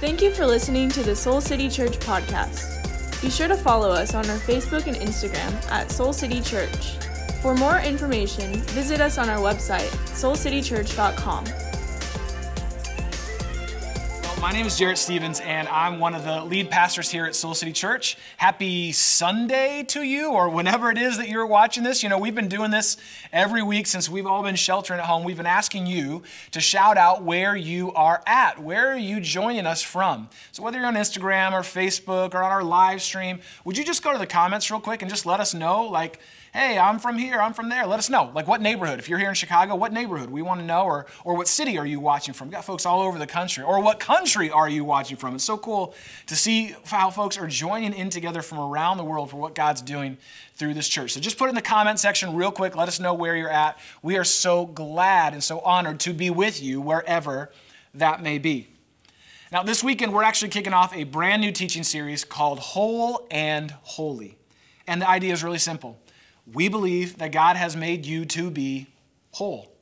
Thank you for listening to the Soul City Church podcast. Be sure to follow us on our Facebook and Instagram at Soul City Church. For more information, visit us on our website, soulcitychurch.com. My name is Jarrett Stevens, and I'm one of the lead pastors here at Soul City Church. Happy Sunday to you, or whenever it is that you're watching this. You know, we've been doing this every week since we've all been sheltering at home. We've been asking you to shout out where you are at. Where are you joining us from? So, whether you're on Instagram or Facebook or on our live stream, would you just go to the comments real quick and just let us know, like, hey, I'm from here, I'm from there. Let us know. Like what neighborhood? If you're here in Chicago, what neighborhood? We want to know. Or, or what city are you watching from? We've got folks all over the country. Or what country are you watching from? It's so cool to see how folks are joining in together from around the world for what God's doing through this church. So just put it in the comment section real quick. Let us know where you're at. We are so glad and so honored to be with you wherever that may be. Now, this weekend, we're actually kicking off a brand new teaching series called Whole and Holy. And the idea is really simple we believe that God has made you to be whole,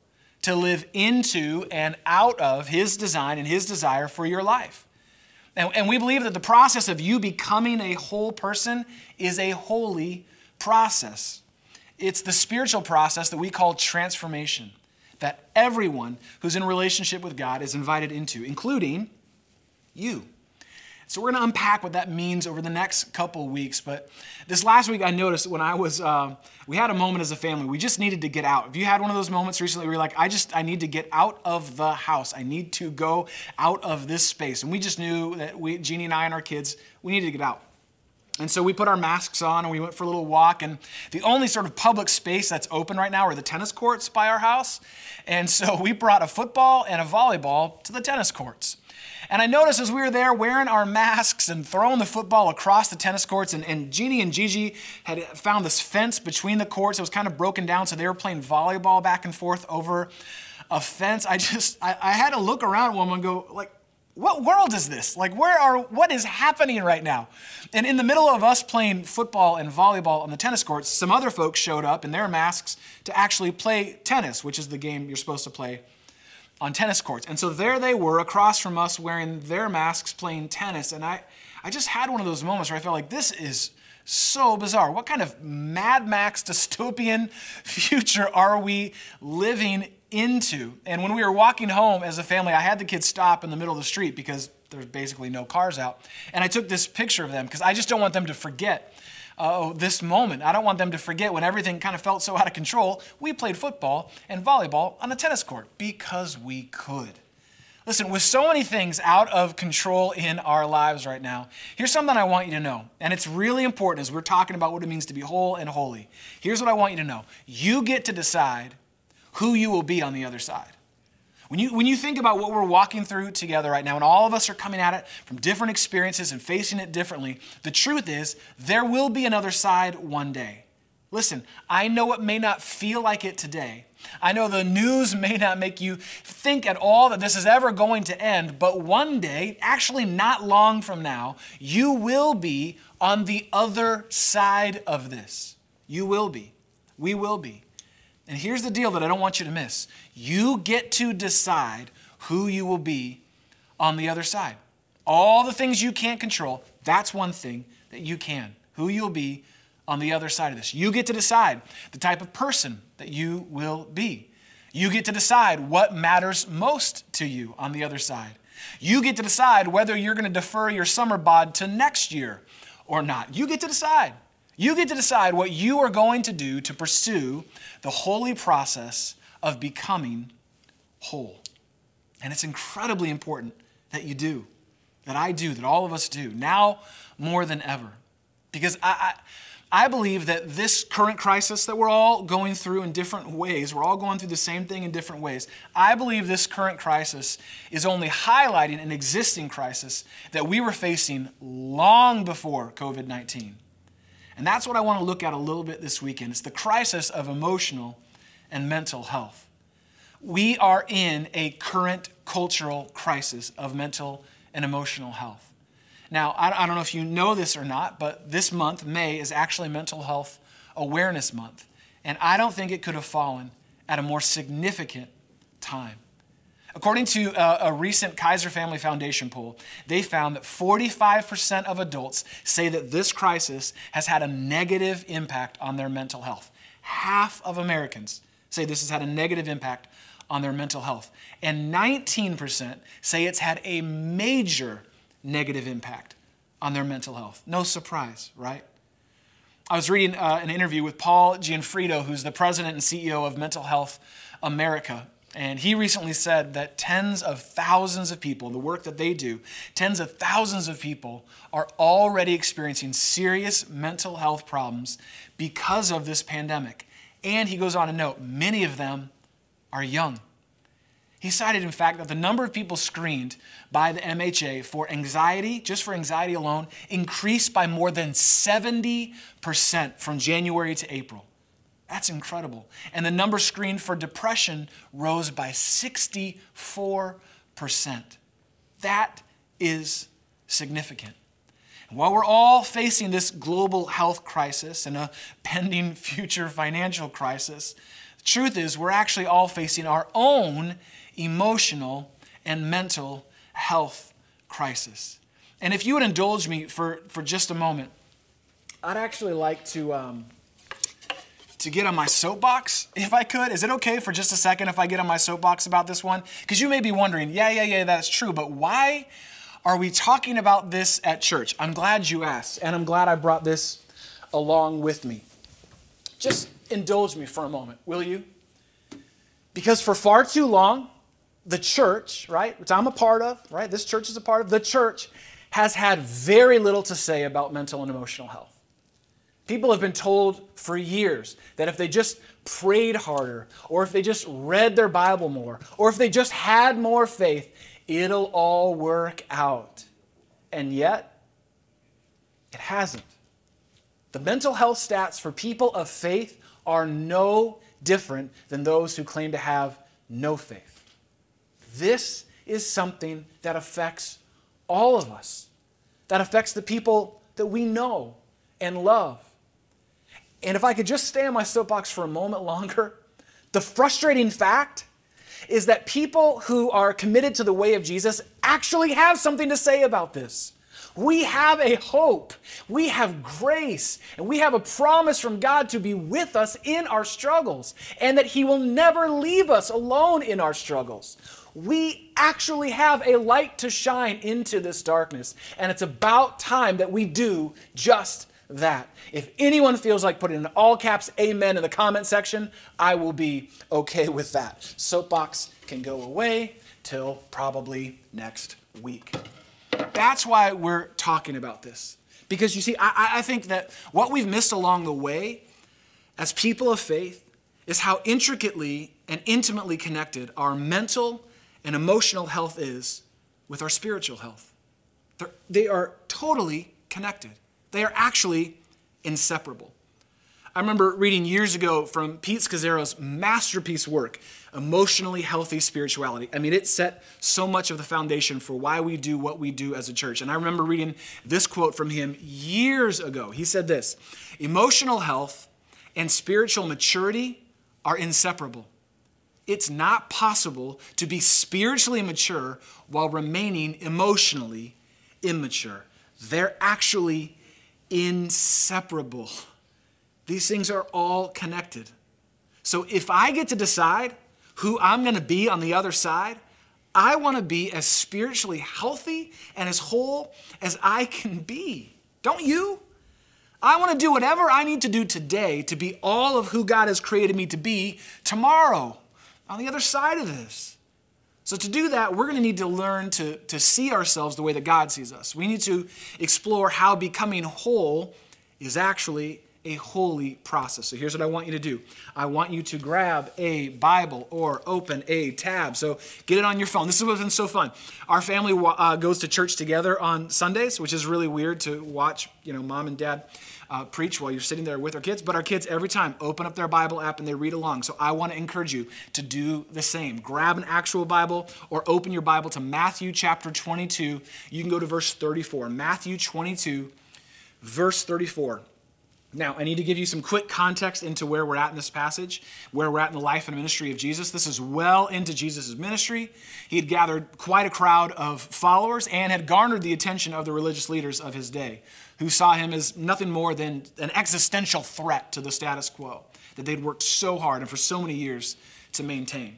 to live into and out of His design and His desire for your life. And, and, we believe that the process of you becoming a whole person is a holy process. It's the spiritual process that we call transformation, that everyone who's in relationship with God is invited into, including you. So we're going to unpack what that means over the next couple weeks. But this last week, I noticed when I was, uh, we had a moment as a family. We just needed to get out. Have you had one of those moments recently where you're like, I just, I need to get out of the house. I need to go out of this space. And we just knew that we, Jeannie and I and our kids, we needed to get out. And so we put our masks on and we went for a little walk. And the only sort of public space that's open right now are the tennis courts by our house. And so we brought a football and a volleyball to the tennis courts. And I noticed as we were there wearing our masks and throwing the football across the tennis courts, and, and Jeannie and Gigi had found this fence between the courts. It was kind of broken down, so they were playing volleyball back and forth over a fence. I just, I, I had to look around one and go, like, what world is this? Like, where are, what is happening right now? And in the middle of us playing football and volleyball on the tennis courts, some other folks showed up in their masks to actually play tennis, which is the game you're supposed to play on tennis courts. And so there they were across from us wearing their masks playing tennis. And I, I just had one of those moments where I felt like this is so bizarre. What kind of Mad Max dystopian future are we living into? And when we were walking home as a family, I had the kids stop in the middle of the street because there's basically no cars out. And I took this picture of them because I just don't want them to forget uh, this moment. I don't want them to forget when everything kind of felt so out of control. We played football and volleyball on a tennis court because we could. Listen, with so many things out of control in our lives right now, here's something I want you to know. And it's really important as we're talking about what it means to be whole and holy. Here's what I want you to know you get to decide who you will be on the other side. When you, when you think about what we're walking through together right now, and all of us are coming at it from different experiences and facing it differently, the truth is there will be another side one day. Listen, I know it may not feel like it today. I know the news may not make you think at all that this is ever going to end, but one day, actually not long from now, you will be on the other side of this. You will be. We will be. And here's the deal that I don't want you to miss you get to decide who you will be on the other side. All the things you can't control, that's one thing that you can. Who you'll be on the other side of this. You get to decide the type of person that you will be. You get to decide what matters most to you on the other side. You get to decide whether you're going to defer your summer bod to next year or not. You get to decide. You get to decide what you are going to do to pursue the holy process of becoming whole. And it's incredibly important that you do, that I do, that all of us do, now more than ever. Because I, I, I, believe that this current crisis that we're all going through in different ways, we're all going through the same thing in different ways. I believe this current crisis is only highlighting an existing crisis that we were facing long before COVID 19. And that's what I want to look at a little bit this weekend. It's the crisis of emotional and mental health. We are in a current cultural crisis of mental and emotional health. Now, I don't know if you know this or not, but this month, May, is actually Mental Health Awareness Month. And I don't think it could have fallen at a more significant time. According to a, a, recent Kaiser Family Foundation poll, they found that 45% of adults say that this crisis has had a negative impact on their mental health. Half of Americans say this has had a negative impact on their mental health. And 19% say it's had a major negative impact on their mental health. No surprise, right? I was reading uh, an interview with Paul Gionfriddo, who's the president and CEO of Mental Health America. And he recently said that tens of thousands of people, the work that they do, tens of thousands of people are already experiencing serious mental health problems because of this pandemic. And he goes on to note many of them are young. He cited, in fact, that the number of people screened by the MHA for anxiety, just for anxiety alone, increased by more than 70% from January to April. That's incredible. And the number screened for depression rose by 64%. That is significant. While we're all facing this global health crisis and a pending future financial crisis, the truth is we're actually all facing our own emotional and mental health crisis. And if you would indulge me for, for just a moment, I'd actually like to, um, to get on my soapbox, if I could. Is it okay for just a second if I get on my soapbox about this one? Because you may be wondering, yeah, yeah, yeah, that's true, but why are we talking about this at church? I'm glad you asked, and I'm glad I brought this along with me. Just indulge me for a moment, will you? Because for far too long, the church, right, which I'm a part of, right, this church is a part of, the church has had very little to say about mental and emotional health. People have been told for years that if they just prayed harder, or if they just read their Bible more, or if they just had more faith, it'll all work out. And yet, it hasn't. The mental health stats for people of faith are no different than those who claim to have no faith. This is something that affects all of us, that affects the people that we know and love. And if I could just stay on my soapbox for a moment longer, the frustrating fact is that people who are committed to the way of Jesus actually have something to say about this. We have a hope, we have grace, and we have a promise from God to be with us in our struggles, and that He will never leave us alone in our struggles we actually have a light to shine into this darkness. And it's about time that we do just that. If anyone feels like putting in all caps amen in the comment section, I will be okay with that. Soapbox can go away till probably next week. That's why we're talking about this. Because you see, I, I think that what we've missed along the way as people of faith is how intricately and intimately connected our mental and emotional health is with our spiritual health. They're, they are totally connected, they are actually inseparable. I remember reading years ago from Pete Scazzero's masterpiece work, Emotionally Healthy Spirituality. I mean, it set so much of the foundation for why we do what we do as a church. And I remember reading this quote from him years ago. He said this Emotional health and spiritual maturity are inseparable it's not possible to be spiritually mature while remaining emotionally immature. They're actually inseparable. These things are all connected. So if I get to decide who I'm going to be on the other side, I want to be as spiritually healthy and as whole as I can be. Don't you? I want to do whatever I need to do today to be all of who God has created me to be tomorrow on the other side of this. So, to do that, we're going to need to learn to, to see ourselves the way that God sees us. We need to explore how becoming whole is actually a holy process. So, here's what I want you to do I want you to grab a Bible or open a tab. So, get it on your phone. This is what's been so fun. Our family uh, goes to church together on Sundays, which is really weird to watch, you know, mom and dad uh, preach while you're sitting there with our kids, but our kids every time open up their Bible app and they read along. So I want to encourage you to do the same. Grab an actual Bible or open your Bible to Matthew chapter 22. You can go to verse 34. Matthew 22, verse 34. Now, I need to give you some quick context into where we're at in this passage, where we're at in the life and ministry of Jesus. This is well into Jesus' ministry. He had gathered quite a crowd of followers and had garnered the attention of the religious leaders of his day, who saw him as nothing more than an existential threat to the status quo that they'd worked so hard and for so many years to maintain.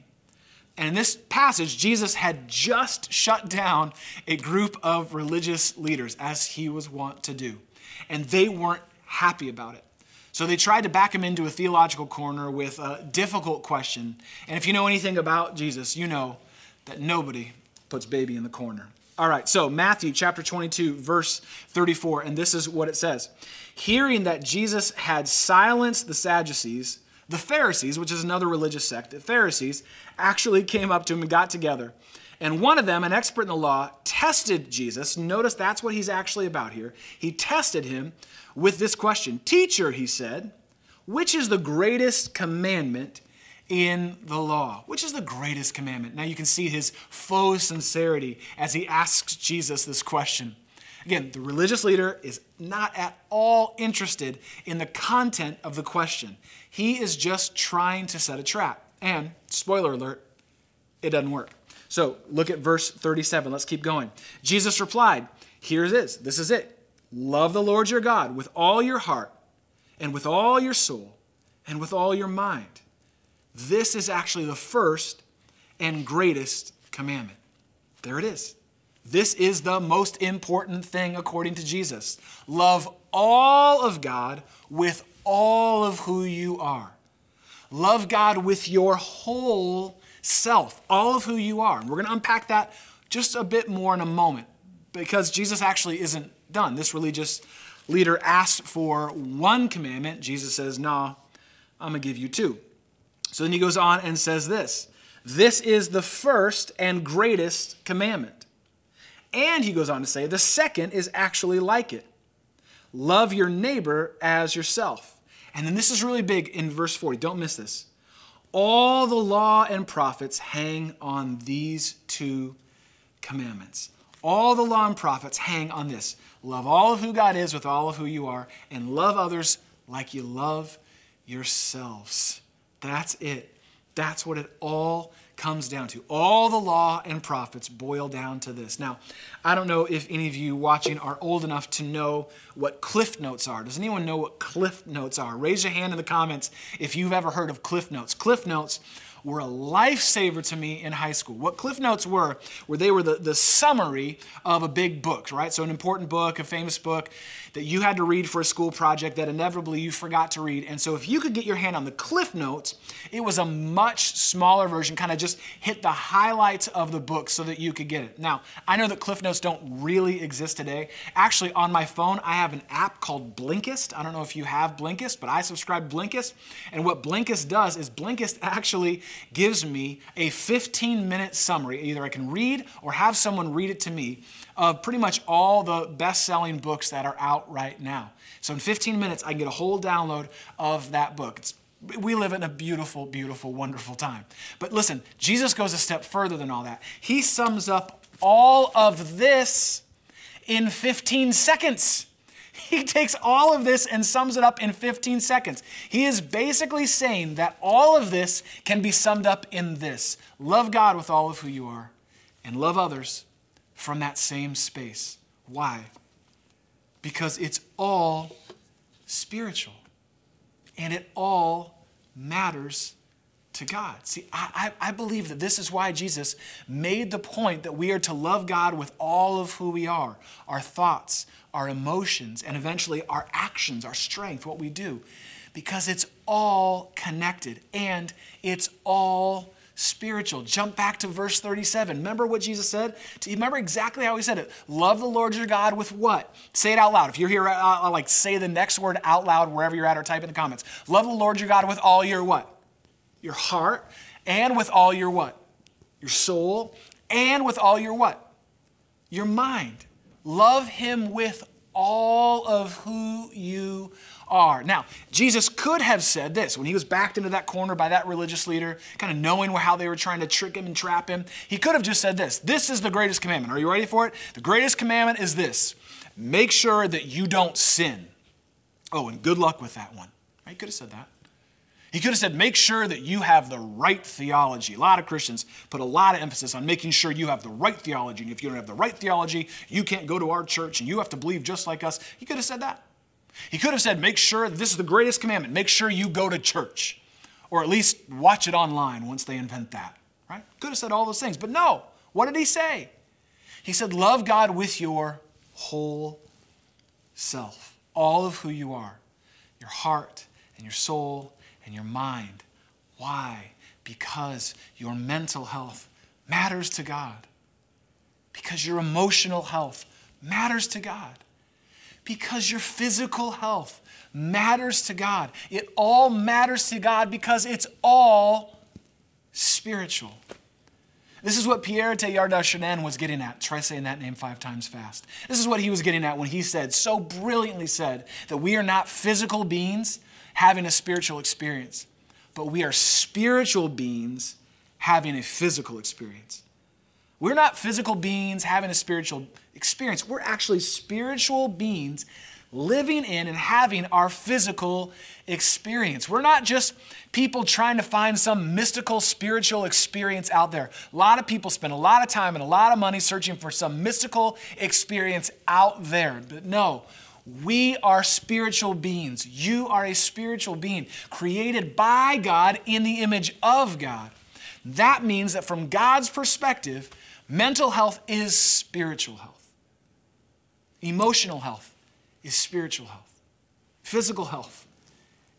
And in this passage, Jesus had just shut down a group of religious leaders, as he was wont to do. And they weren't happy about it. So they tried to back him into a theological corner with a difficult question. And if you know anything about Jesus, you know that nobody puts baby in the corner. All right, so Matthew chapter 22, verse 34, and this is what it says Hearing that Jesus had silenced the Sadducees, the Pharisees, which is another religious sect, the Pharisees actually came up to him and got together. And one of them, an expert in the law, tested Jesus. Notice that's what he's actually about here. He tested him with this question Teacher, he said, which is the greatest commandment in the law? Which is the greatest commandment? Now you can see his faux sincerity as he asks Jesus this question. Again, the religious leader is not at all interested in the content of the question. He is just trying to set a trap. And, spoiler alert, it doesn't work. So look at verse 37. Let's keep going. Jesus replied, Here it is. This is it. Love the Lord your God with all your heart and with all your soul and with all your mind. This is actually the first and greatest commandment. There it is. This is the most important thing according to Jesus. Love all of God with all of who you are. Love God with your whole self, all of who you are. And we're going to unpack that just a bit more in a moment because Jesus actually isn't done. This religious leader asked for one commandment. Jesus says, Nah, I'm going to give you two. So then he goes on and says this This is the first and greatest commandment. And he goes on to say, The second is actually like it love your neighbor as yourself. And then this is really big in verse 40. Don't miss this. All the law and prophets hang on these two commandments. All the law and prophets hang on this love all of who God is with all of who you are, and love others like you love yourselves. That's it. That's what it all comes down to. All the law and prophets boil down to this. Now, I don't know if any of you watching are old enough to know what Cliff Notes are. Does anyone know what Cliff Notes are? Raise your hand in the comments if you've ever heard of Cliff Notes. Cliff Notes were a lifesaver to me in high school. What Cliff Notes were, were they were the, the summary of a big book, right? So an important book, a famous book that you had to read for a school project that inevitably you forgot to read. And so if you could get your hand on the Cliff Notes, it was a much smaller version, kind of just hit the highlights of the book so that you could get it. Now, I know that Cliff Notes don't really exist today. Actually, on my phone, I have an app called Blinkist. I don't know if you have Blinkist, but I subscribe Blinkist. And what Blinkist does is Blinkist actually gives me a 15 minute summary. Either I can read or have someone read it to me of pretty much all the best selling books that are out right now. So in 15 minutes, I can get a whole download of that book. It's we live in a beautiful, beautiful, wonderful time. But listen, Jesus goes a step further than all that. He sums up all of this in 15 seconds. He takes all of this and sums it up in 15 seconds. He is basically saying that all of this can be summed up in this love God with all of who you are and love others from that same space. Why? Because it's all spiritual and it all matters to God. See, I, I, believe that this is why Jesus made the point that we are to love God with all of who we are our thoughts, our emotions, and eventually our actions, our strength, what we do, because it's all connected and it's all spiritual. Jump back to verse 37. Remember what Jesus said? Remember exactly how he said it? Love the Lord your God with what? Say it out loud. If you're here, uh, uh like say the next word out loud wherever you're at or type in the comments. Love the Lord your God with all your what? Your heart and with all your what? Your soul and with all your what? Your mind. Love him with all of who you are. Now, Jesus could have said this when he was backed into that corner by that religious leader, kind of knowing how they were trying to trick him and trap him. He could have just said this This is the greatest commandment. Are you ready for it? The greatest commandment is this make sure that you don't sin. Oh, and good luck with that one. He could have said that. He could have said, make sure that you have the right theology. A lot of Christians put a lot of emphasis on making sure you have the right theology. And if you don't have the right theology, you can't go to our church and you have to believe just like us. He could have said that. He could have said, make sure this is the greatest commandment. Make sure you go to church. Or at least watch it online once they invent that. Right? Could have said all those things. But no. What did he say? He said, love God with your whole self. All of who you are. Your heart and your soul and your mind. Why? Because your mental health matters to God. Because your emotional health matters to God. Because your physical health matters to God. It all matters to God because it's all spiritual. This is what Pierre Teilhard de Chardin was getting at. Try saying that name five times fast. This is what he was getting at when he said, so brilliantly said, that we are not physical beings, having a spiritual experience, but we are spiritual beings having a physical experience. We're not physical beings having a spiritual experience. We're actually spiritual beings living in and having our physical experience. We're not just people trying to find some mystical spiritual experience out there. A lot of people spend a lot of time and a lot of money searching for some mystical experience out there. But no, we are spiritual beings. You are a spiritual being created by God in the image of God. That means that from God's perspective, mental health is spiritual health, emotional health is spiritual health, physical health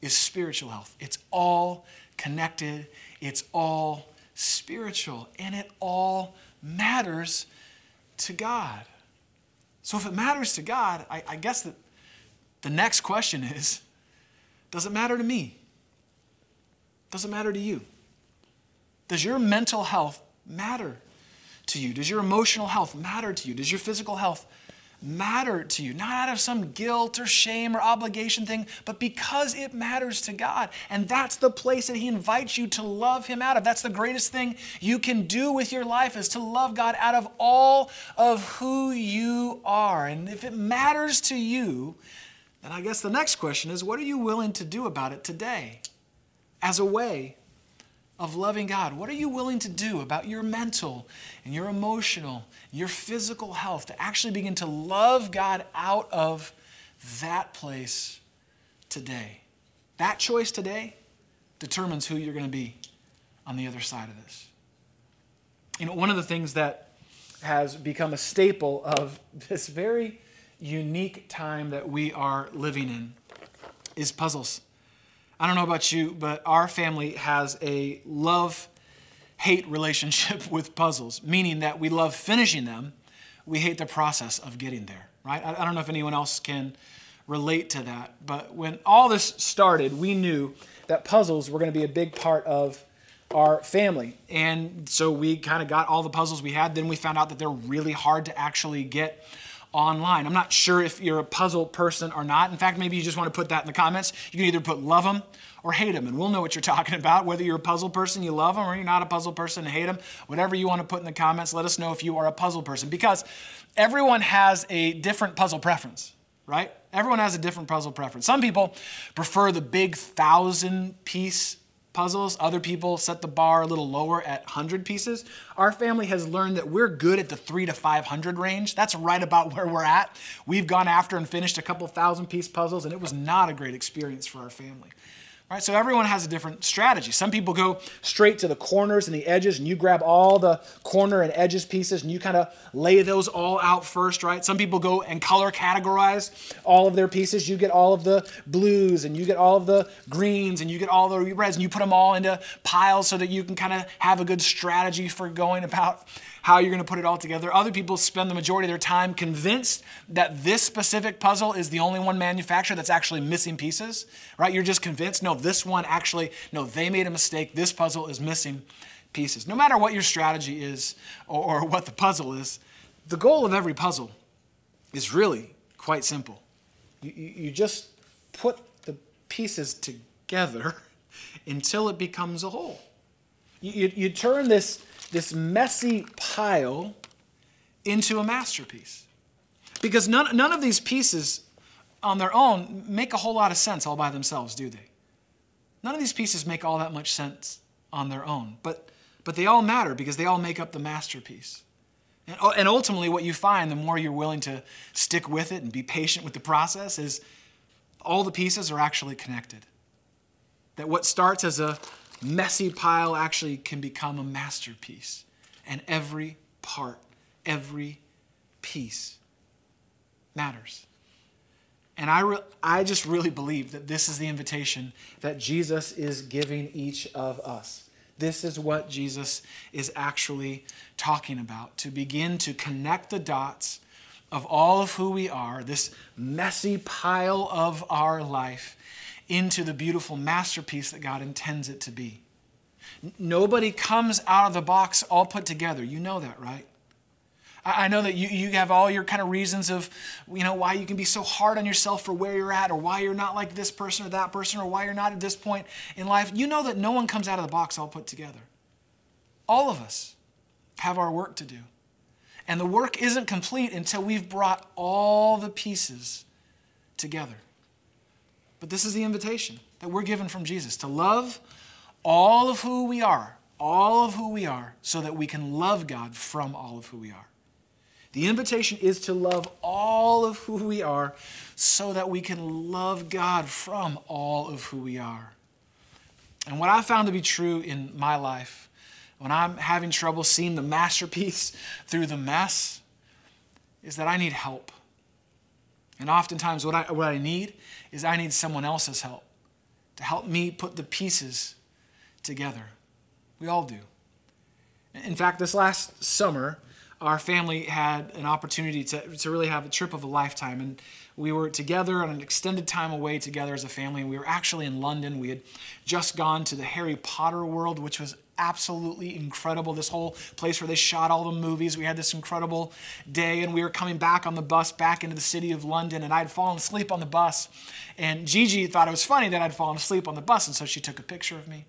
is spiritual health. It's all connected, it's all spiritual, and it all matters to God. So if it matters to God, I, I guess that the next question is does it matter to me? Does it matter to you? Does your mental health matter to you? Does your emotional health matter to you? Does your physical health matter to you, not out of some guilt or shame or obligation thing, but because it matters to God. And that's the place that He invites you to love Him out of. That's the greatest thing you can do with your life is to love God out of all of who you are. And if it matters to you, then I guess the next question is what are you willing to do about it today as a way of loving God? What are you willing to do about your mental and your emotional, your physical health to actually begin to love God out of that place today? That choice today determines who you're going to be on the other side of this. You know, one of the things that has become a staple of this very unique time that we are living in is puzzles. I don't know about you, but our family has a love hate relationship with puzzles, meaning that we love finishing them, we hate the process of getting there, right? I, don't know if anyone else can relate to that, but when all this started, we knew that puzzles were going to be a big part of our family. And so we kind of got all the puzzles we had. Then we found out that they're really hard to actually get online. I'm not sure if you're a puzzle person or not. In fact, maybe you just want to put that in the comments. You can either put love them or hate them, and we'll know what you're talking about. Whether you're a puzzle person, you love them, or you're not a puzzle person and hate them, whatever you want to put in the comments, let us know if you are a puzzle person because everyone has a different puzzle preference, right? Everyone has a different puzzle preference. Some people prefer the big thousand piece puzzles. Other people set the bar a little lower at 100 pieces. Our family has learned that we're good at the 3 to 500 range. That's right about where we're at. We've gone after and finished a couple thousand piece puzzles, and it was not a great experience for our family. Right, so everyone has a different strategy. Some people go straight to the corners and the edges, and you grab all the corner and edges pieces and you kind of lay those all out first, right? Some people go and color categorize all of their pieces. You get all of the blues and you get all of the greens and you get all the reds and you put them all into piles so that you can kind of have a good strategy for going about how you're going to put it all together. Other people spend the majority of their time convinced that this specific puzzle is the only one manufactured that's actually missing pieces, right? You're just convinced, no, this one actually, no, they made a mistake. This puzzle is missing pieces. No matter what your strategy is or, or what the puzzle is, the goal of every puzzle is really quite simple. You, you, just put the pieces together until it becomes a whole. You, you, you turn this this messy pile into a masterpiece. Because none, none of these pieces on their own make a whole lot of sense all by themselves, do they? None of these pieces make all that much sense on their own, but, but they all matter because they all make up the masterpiece. And, oh, and ultimately, what you find, the more you're willing to stick with it and be patient with the process, is all the pieces are actually connected. That what starts as a messy pile actually can become a masterpiece. And every part, every piece matters. And I, I just really believe that this is the invitation that Jesus is giving each of us. This is what Jesus is actually talking about to begin to connect the dots of all of who we are, this messy pile of our life, into the beautiful masterpiece that God intends it to be. Nobody comes out of the box all put together. You know that, right? I know that you, you have all your kind of reasons of, you know, why you can be so hard on yourself for where you're at or why you're not like this person or that person or why you're not at this point in life. You know that no one comes out of the box all put together. All of us have our work to do. And the work isn't complete until we've brought all the pieces together. But this is the invitation that we're given from Jesus to love all of who we are, all of who we are, so that we can love God from all of who we are. The invitation is to love all of who we are so that we can love God from all of who we are. And what I found to be true in my life, when I'm having trouble seeing the masterpiece through the mess, is that I need help. And oftentimes, what I, what I need is I need someone else's help to help me put the pieces together. We all do. In fact, this last summer, our family had an opportunity to, to really have a trip of a lifetime. And we were together on an extended time away together as a family. And we were actually in London. We had just gone to the Harry Potter world, which was absolutely incredible. This whole place where they shot all the movies. We had this incredible day, and we were coming back on the bus back into the city of London. And I'd fallen asleep on the bus. And Gigi thought it was funny that I'd fallen asleep on the bus. And so she took a picture of me.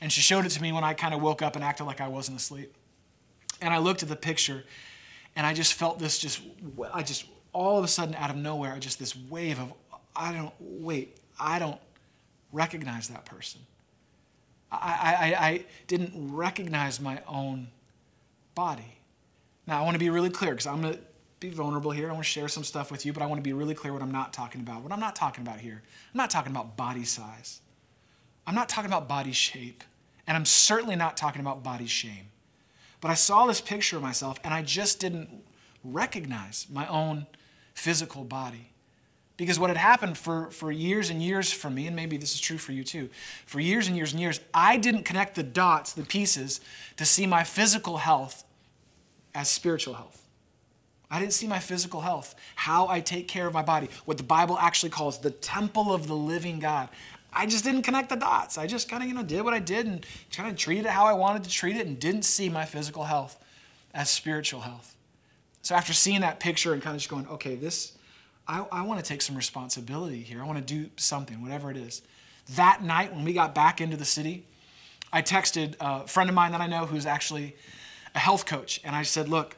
And she showed it to me when I kind of woke up and acted like I wasn't asleep. And I looked at the picture and I just felt this just, I just, all of a sudden out of nowhere, just this wave of, I don't, wait, I don't recognize that person. I, I, I didn't recognize my own body. Now, I want to be really clear because I'm going to be vulnerable here. I want to share some stuff with you, but I want to be really clear what I'm not talking about. What I'm not talking about here, I'm not talking about body size. I'm not talking about body shape. And I'm certainly not talking about body shame. But I saw this picture of myself and I just didn't recognize my own physical body. Because what had happened for, for years and years for me, and maybe this is true for you too, for years and years and years, I didn't connect the dots, the pieces, to see my physical health as spiritual health. I didn't see my physical health, how I take care of my body, what the Bible actually calls the temple of the living God. I just didn't connect the dots. I just kind of, you know, did what I did and kind of treated it how I wanted to treat it and didn't see my physical health as spiritual health. So after seeing that picture and kind of just going, okay, this, I, I want to take some responsibility here. I want to do something, whatever it is. That night when we got back into the city, I texted a friend of mine that I know who's actually a health coach, and I said, look,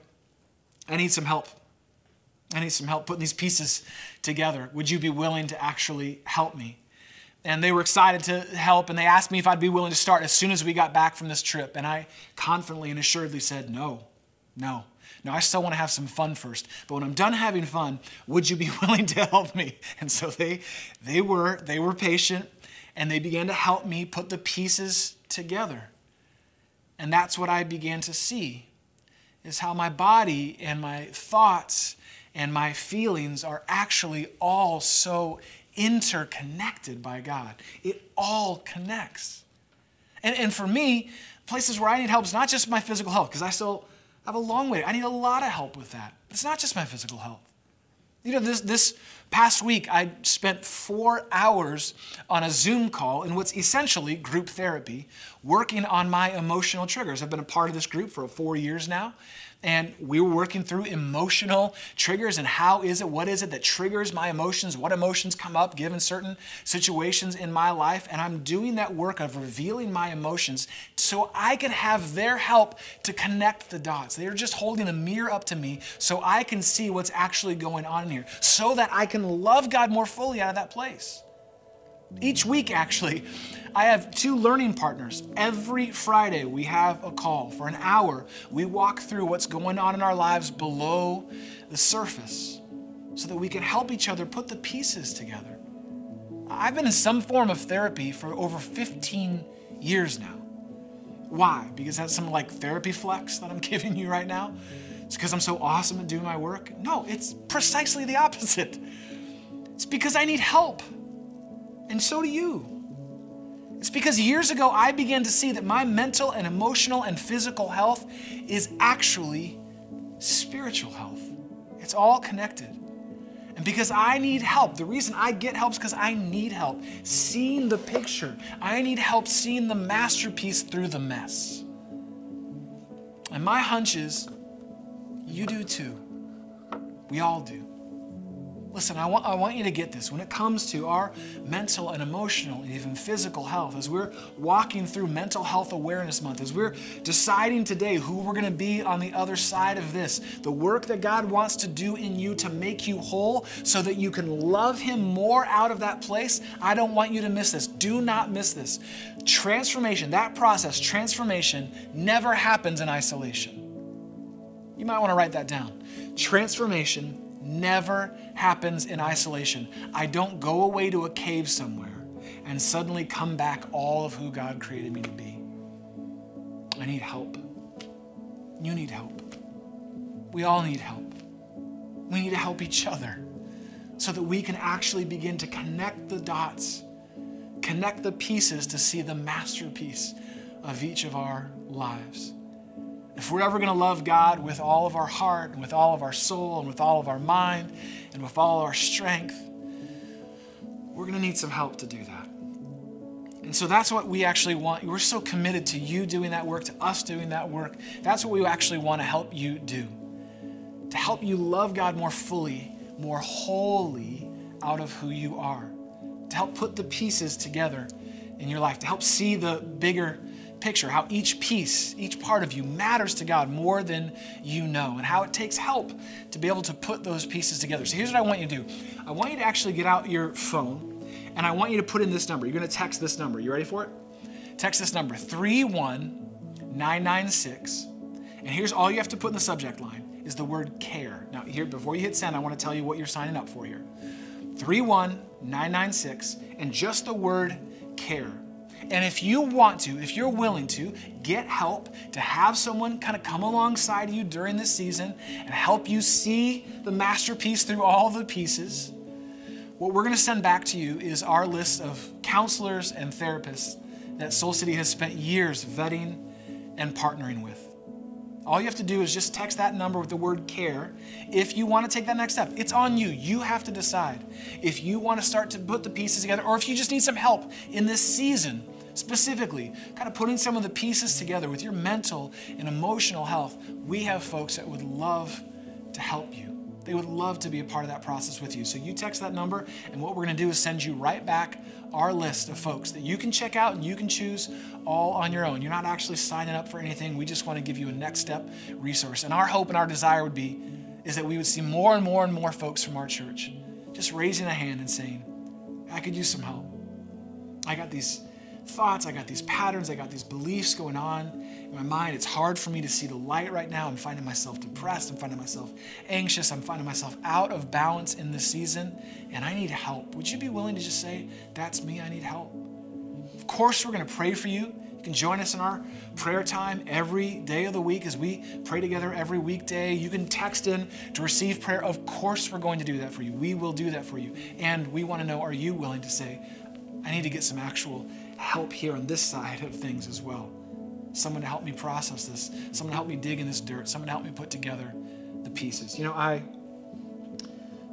I need some help. I need some help putting these pieces together. Would you be willing to actually help me? and they were excited to help and they asked me if I'd be willing to start as soon as we got back from this trip and I confidently and assuredly said no no I still want to have some fun first but when I'm done having fun would you be willing to help me and so they they were they were patient and they began to help me put the pieces together and that's what I began to see is how my body and my thoughts and my feelings are actually all so interconnected by God. It all connects. And, and for me, places where I need help is not just my physical health, because I still have a long way. I need a lot of help with that. It's not just my physical health. You know, this, this past week, I spent four hours on a Zoom call in what's essentially group therapy, working on my emotional triggers. I've been a part of this group for four years now. And we were working through emotional triggers and how is it, what is it that triggers my emotions, what emotions come up given certain situations in my life. And I'm doing that work of revealing my emotions so I can have their help to connect the dots. They're just holding a mirror up to me so I can see what's actually going on in here, so that I can love God more fully out of that place. Each week, actually, I have two learning partners. Every Friday, we have a call. For an hour, we walk through what's going on in our lives below the surface so that we can help each other put the pieces together. I've been in some form of therapy for over 15 years now. Why? Because that's some like therapy flex that I'm giving you right now? It's because I'm so awesome at doing my work? No, it's precisely the opposite. It's because I need help. And so do you. It's because years ago I began to see that my mental and emotional and physical health is actually spiritual health. It's all connected. And because I need help, the reason I get help is because I need help seeing the picture. I need help seeing the masterpiece through the mess. And my hunch is you do too. We all do. Listen, I want, I want you to get this. When it comes to our mental and emotional and even physical health, as we're walking through Mental Health Awareness Month, as we're deciding today who we're going to be on the other side of this, the work that God wants to do in you to make you whole so that you can love Him more out of that place, I don't want you to miss this. Do not miss this. Transformation, that process, transformation, never happens in isolation. You might want to write that down. Transformation never happens in isolation. I don't go away to a cave somewhere and suddenly come back all of who God created me to be. I need help. You need help. We all need help. We need to help each other so that we can actually begin to connect the dots, connect the pieces to see the masterpiece of each of our lives. If we're ever going to love God with all of our heart and with all of our soul and with all of our mind and with all our strength, we're going to need some help to do that. And so that's what we actually want. We're so committed to you doing that work, to us doing that work. That's what we actually want to help you do. To help you love God more fully, more wholly out of who you are. To help put the pieces together in your life, to help see the bigger picture how each piece, each part of you matters to God more than you know, and how it takes help to be able to put those pieces together. So here's what I want you to do I want you to actually get out your phone, and I want you to put in this number. You're going to text this number. You ready for it? Text this number 31996. And here's all you have to put in the subject line is the word care. Now, here, before you hit send, I want to tell you what you're signing up for here 31996, and just the word care. And if you want to, if you're willing to, get help to have someone kind of come alongside you during this season and help you see the masterpiece through all the pieces, what we're going to send back to you is our list of counselors and therapists that Soul City has spent years vetting and partnering with. All you have to do is just text that number with the word care if you want to take that next step. It's on you. You have to decide if you want to start to put the pieces together or if you just need some help in this season specifically, kind of putting some of the pieces together with your mental and emotional health, we have folks that would love to help you. They would love to be a part of that process with you. So you text that number, and what we're going to do is send you right back our list of folks that you can check out and you can choose all on your own. You're not actually signing up for anything. We just want to give you a next step resource. And our hope and our desire would be is that we would see more and more and more folks from our church just raising a hand and saying, I could use some help. I got these thoughts, I got these patterns, I got these beliefs going on in my mind. It's hard for me to see the light right now. I'm finding myself depressed. I'm finding myself anxious. I'm finding myself out of balance in this season, and I need help. Would you be willing to just say, That's me, I need help? Of course, we're going to pray for you. You can join us in our prayer time every day of the week as we pray together every weekday. You can text in to receive prayer. Of course, we're going to do that for you. We will do that for you. And we want to know are you willing to say, I need to get some actual help here on this side of things as well. Someone to help me process this, someone to help me dig in this dirt, someone to help me put together the pieces. You know, I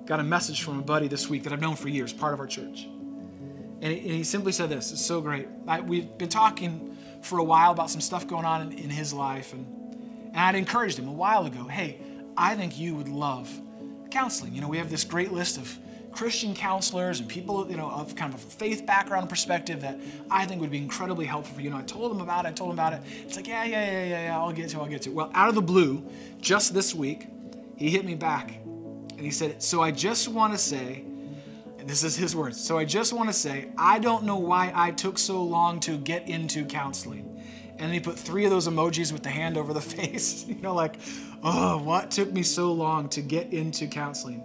got a message from a buddy this week that I've known for years, part of our church. And he, simply said this it's so great. I, we've been talking for a while about some stuff going on in, in his life. And, And I'd encouraged him a while ago hey, I think you would love counseling. You know, we have this great list of Christian counselors and people, you know, of kind of a faith background perspective that I think would be incredibly helpful for you. know, I told him about it, I told him about it. It's like, yeah, yeah, yeah, yeah, yeah, I'll get to it, I'll get to it. Well, out of the blue, just this week, he hit me back and he said, So I just want to say, and this is his words, so I just want to say, I don't know why I took so long to get into counseling. And then he put three of those emojis with the hand over the face, you know, like, oh, what took me so long to get into counseling?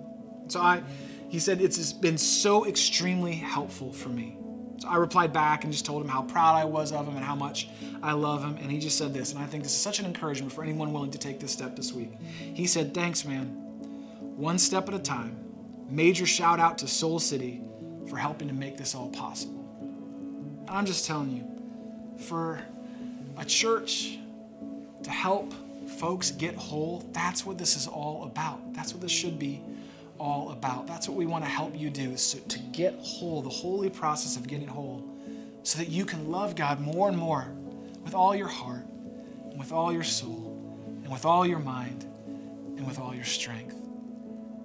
So I, he said, it's been so extremely helpful for me. So I replied back and just told him how proud I was of him and how much I love him. And he just said this, and I think this is such an encouragement for anyone willing to take this step this week. He said, Thanks, man. One step at a time. Major shout out to Soul City for helping to make this all possible. And I'm just telling you, for a church to help folks get whole, that's what this is all about. That's what this should be all about. That's what we want to help you do is to, get whole, the holy process of getting whole, so that you can love God more and more with all your heart, and with all your soul, and with all your mind, and with all your strength.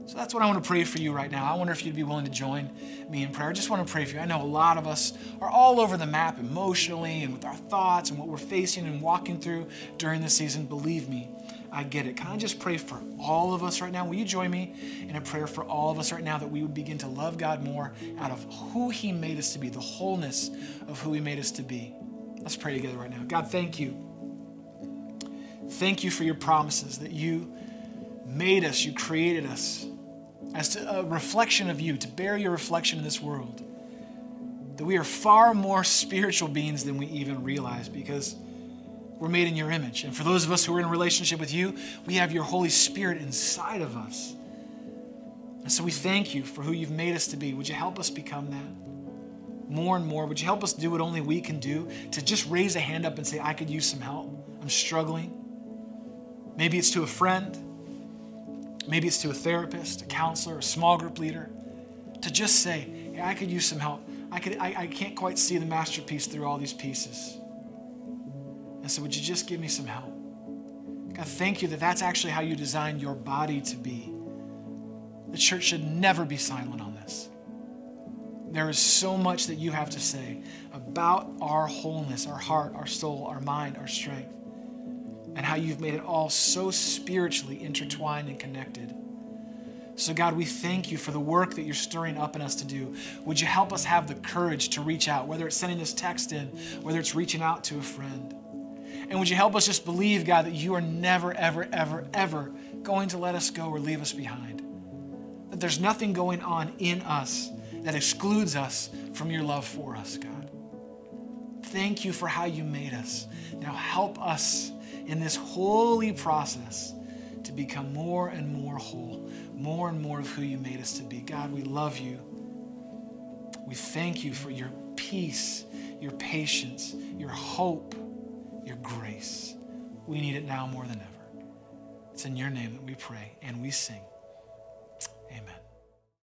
So that's what I want to pray for you right now. I wonder if you'd be willing to join me in prayer. I just want to pray for you. I know a lot of us are all over the map emotionally and with our thoughts and what we're facing and walking through during this season. Believe me, I get it. Can I just pray for all of us right now? Will you join me in a prayer for all of us right now that we would begin to love God more out of who He made us to be, the wholeness of who He made us to be? Let's pray together right now. God, thank you. Thank you for your promises that you made us, you created us as to a reflection of you, to bear your reflection in this world. That we are far more spiritual beings than we even realize because we're made in your image. And for those of us who are in relationship with you, we have your Holy Spirit inside of us. And so we thank you for who you've made us to be. Would you help us become that? More and more. Would you help us do what only we can do to just raise a hand up and say, I could use some help? I'm struggling. Maybe it's to a friend. Maybe it's to a therapist, a counselor, a small group leader. To just say, hey, I could use some help. I, could, I, I can't quite see the masterpiece through all these pieces. And so, would you just give me some help? God, thank you that that's actually how you designed your body to be. The church should never be silent on this. There is so much that you have to say about our wholeness, our heart, our soul, our mind, our strength, and how you've made it all so spiritually intertwined and connected. So, God, we thank you for the work that you're stirring up in us to do. Would you help us have the courage to reach out, whether it's sending this text in, whether it's reaching out to a friend? And would you help us just believe, God, that you are never, ever, ever, ever going to let us go or leave us behind? That there's nothing going on in us that excludes us from your love for us, God. Thank you for how you made us. Now help us in this holy process to become more and more whole, more and more of who you made us to be. God, we love you. We thank you for your peace, your patience, your hope your grace. We need it now more than ever. It's in your name that we pray and we sing.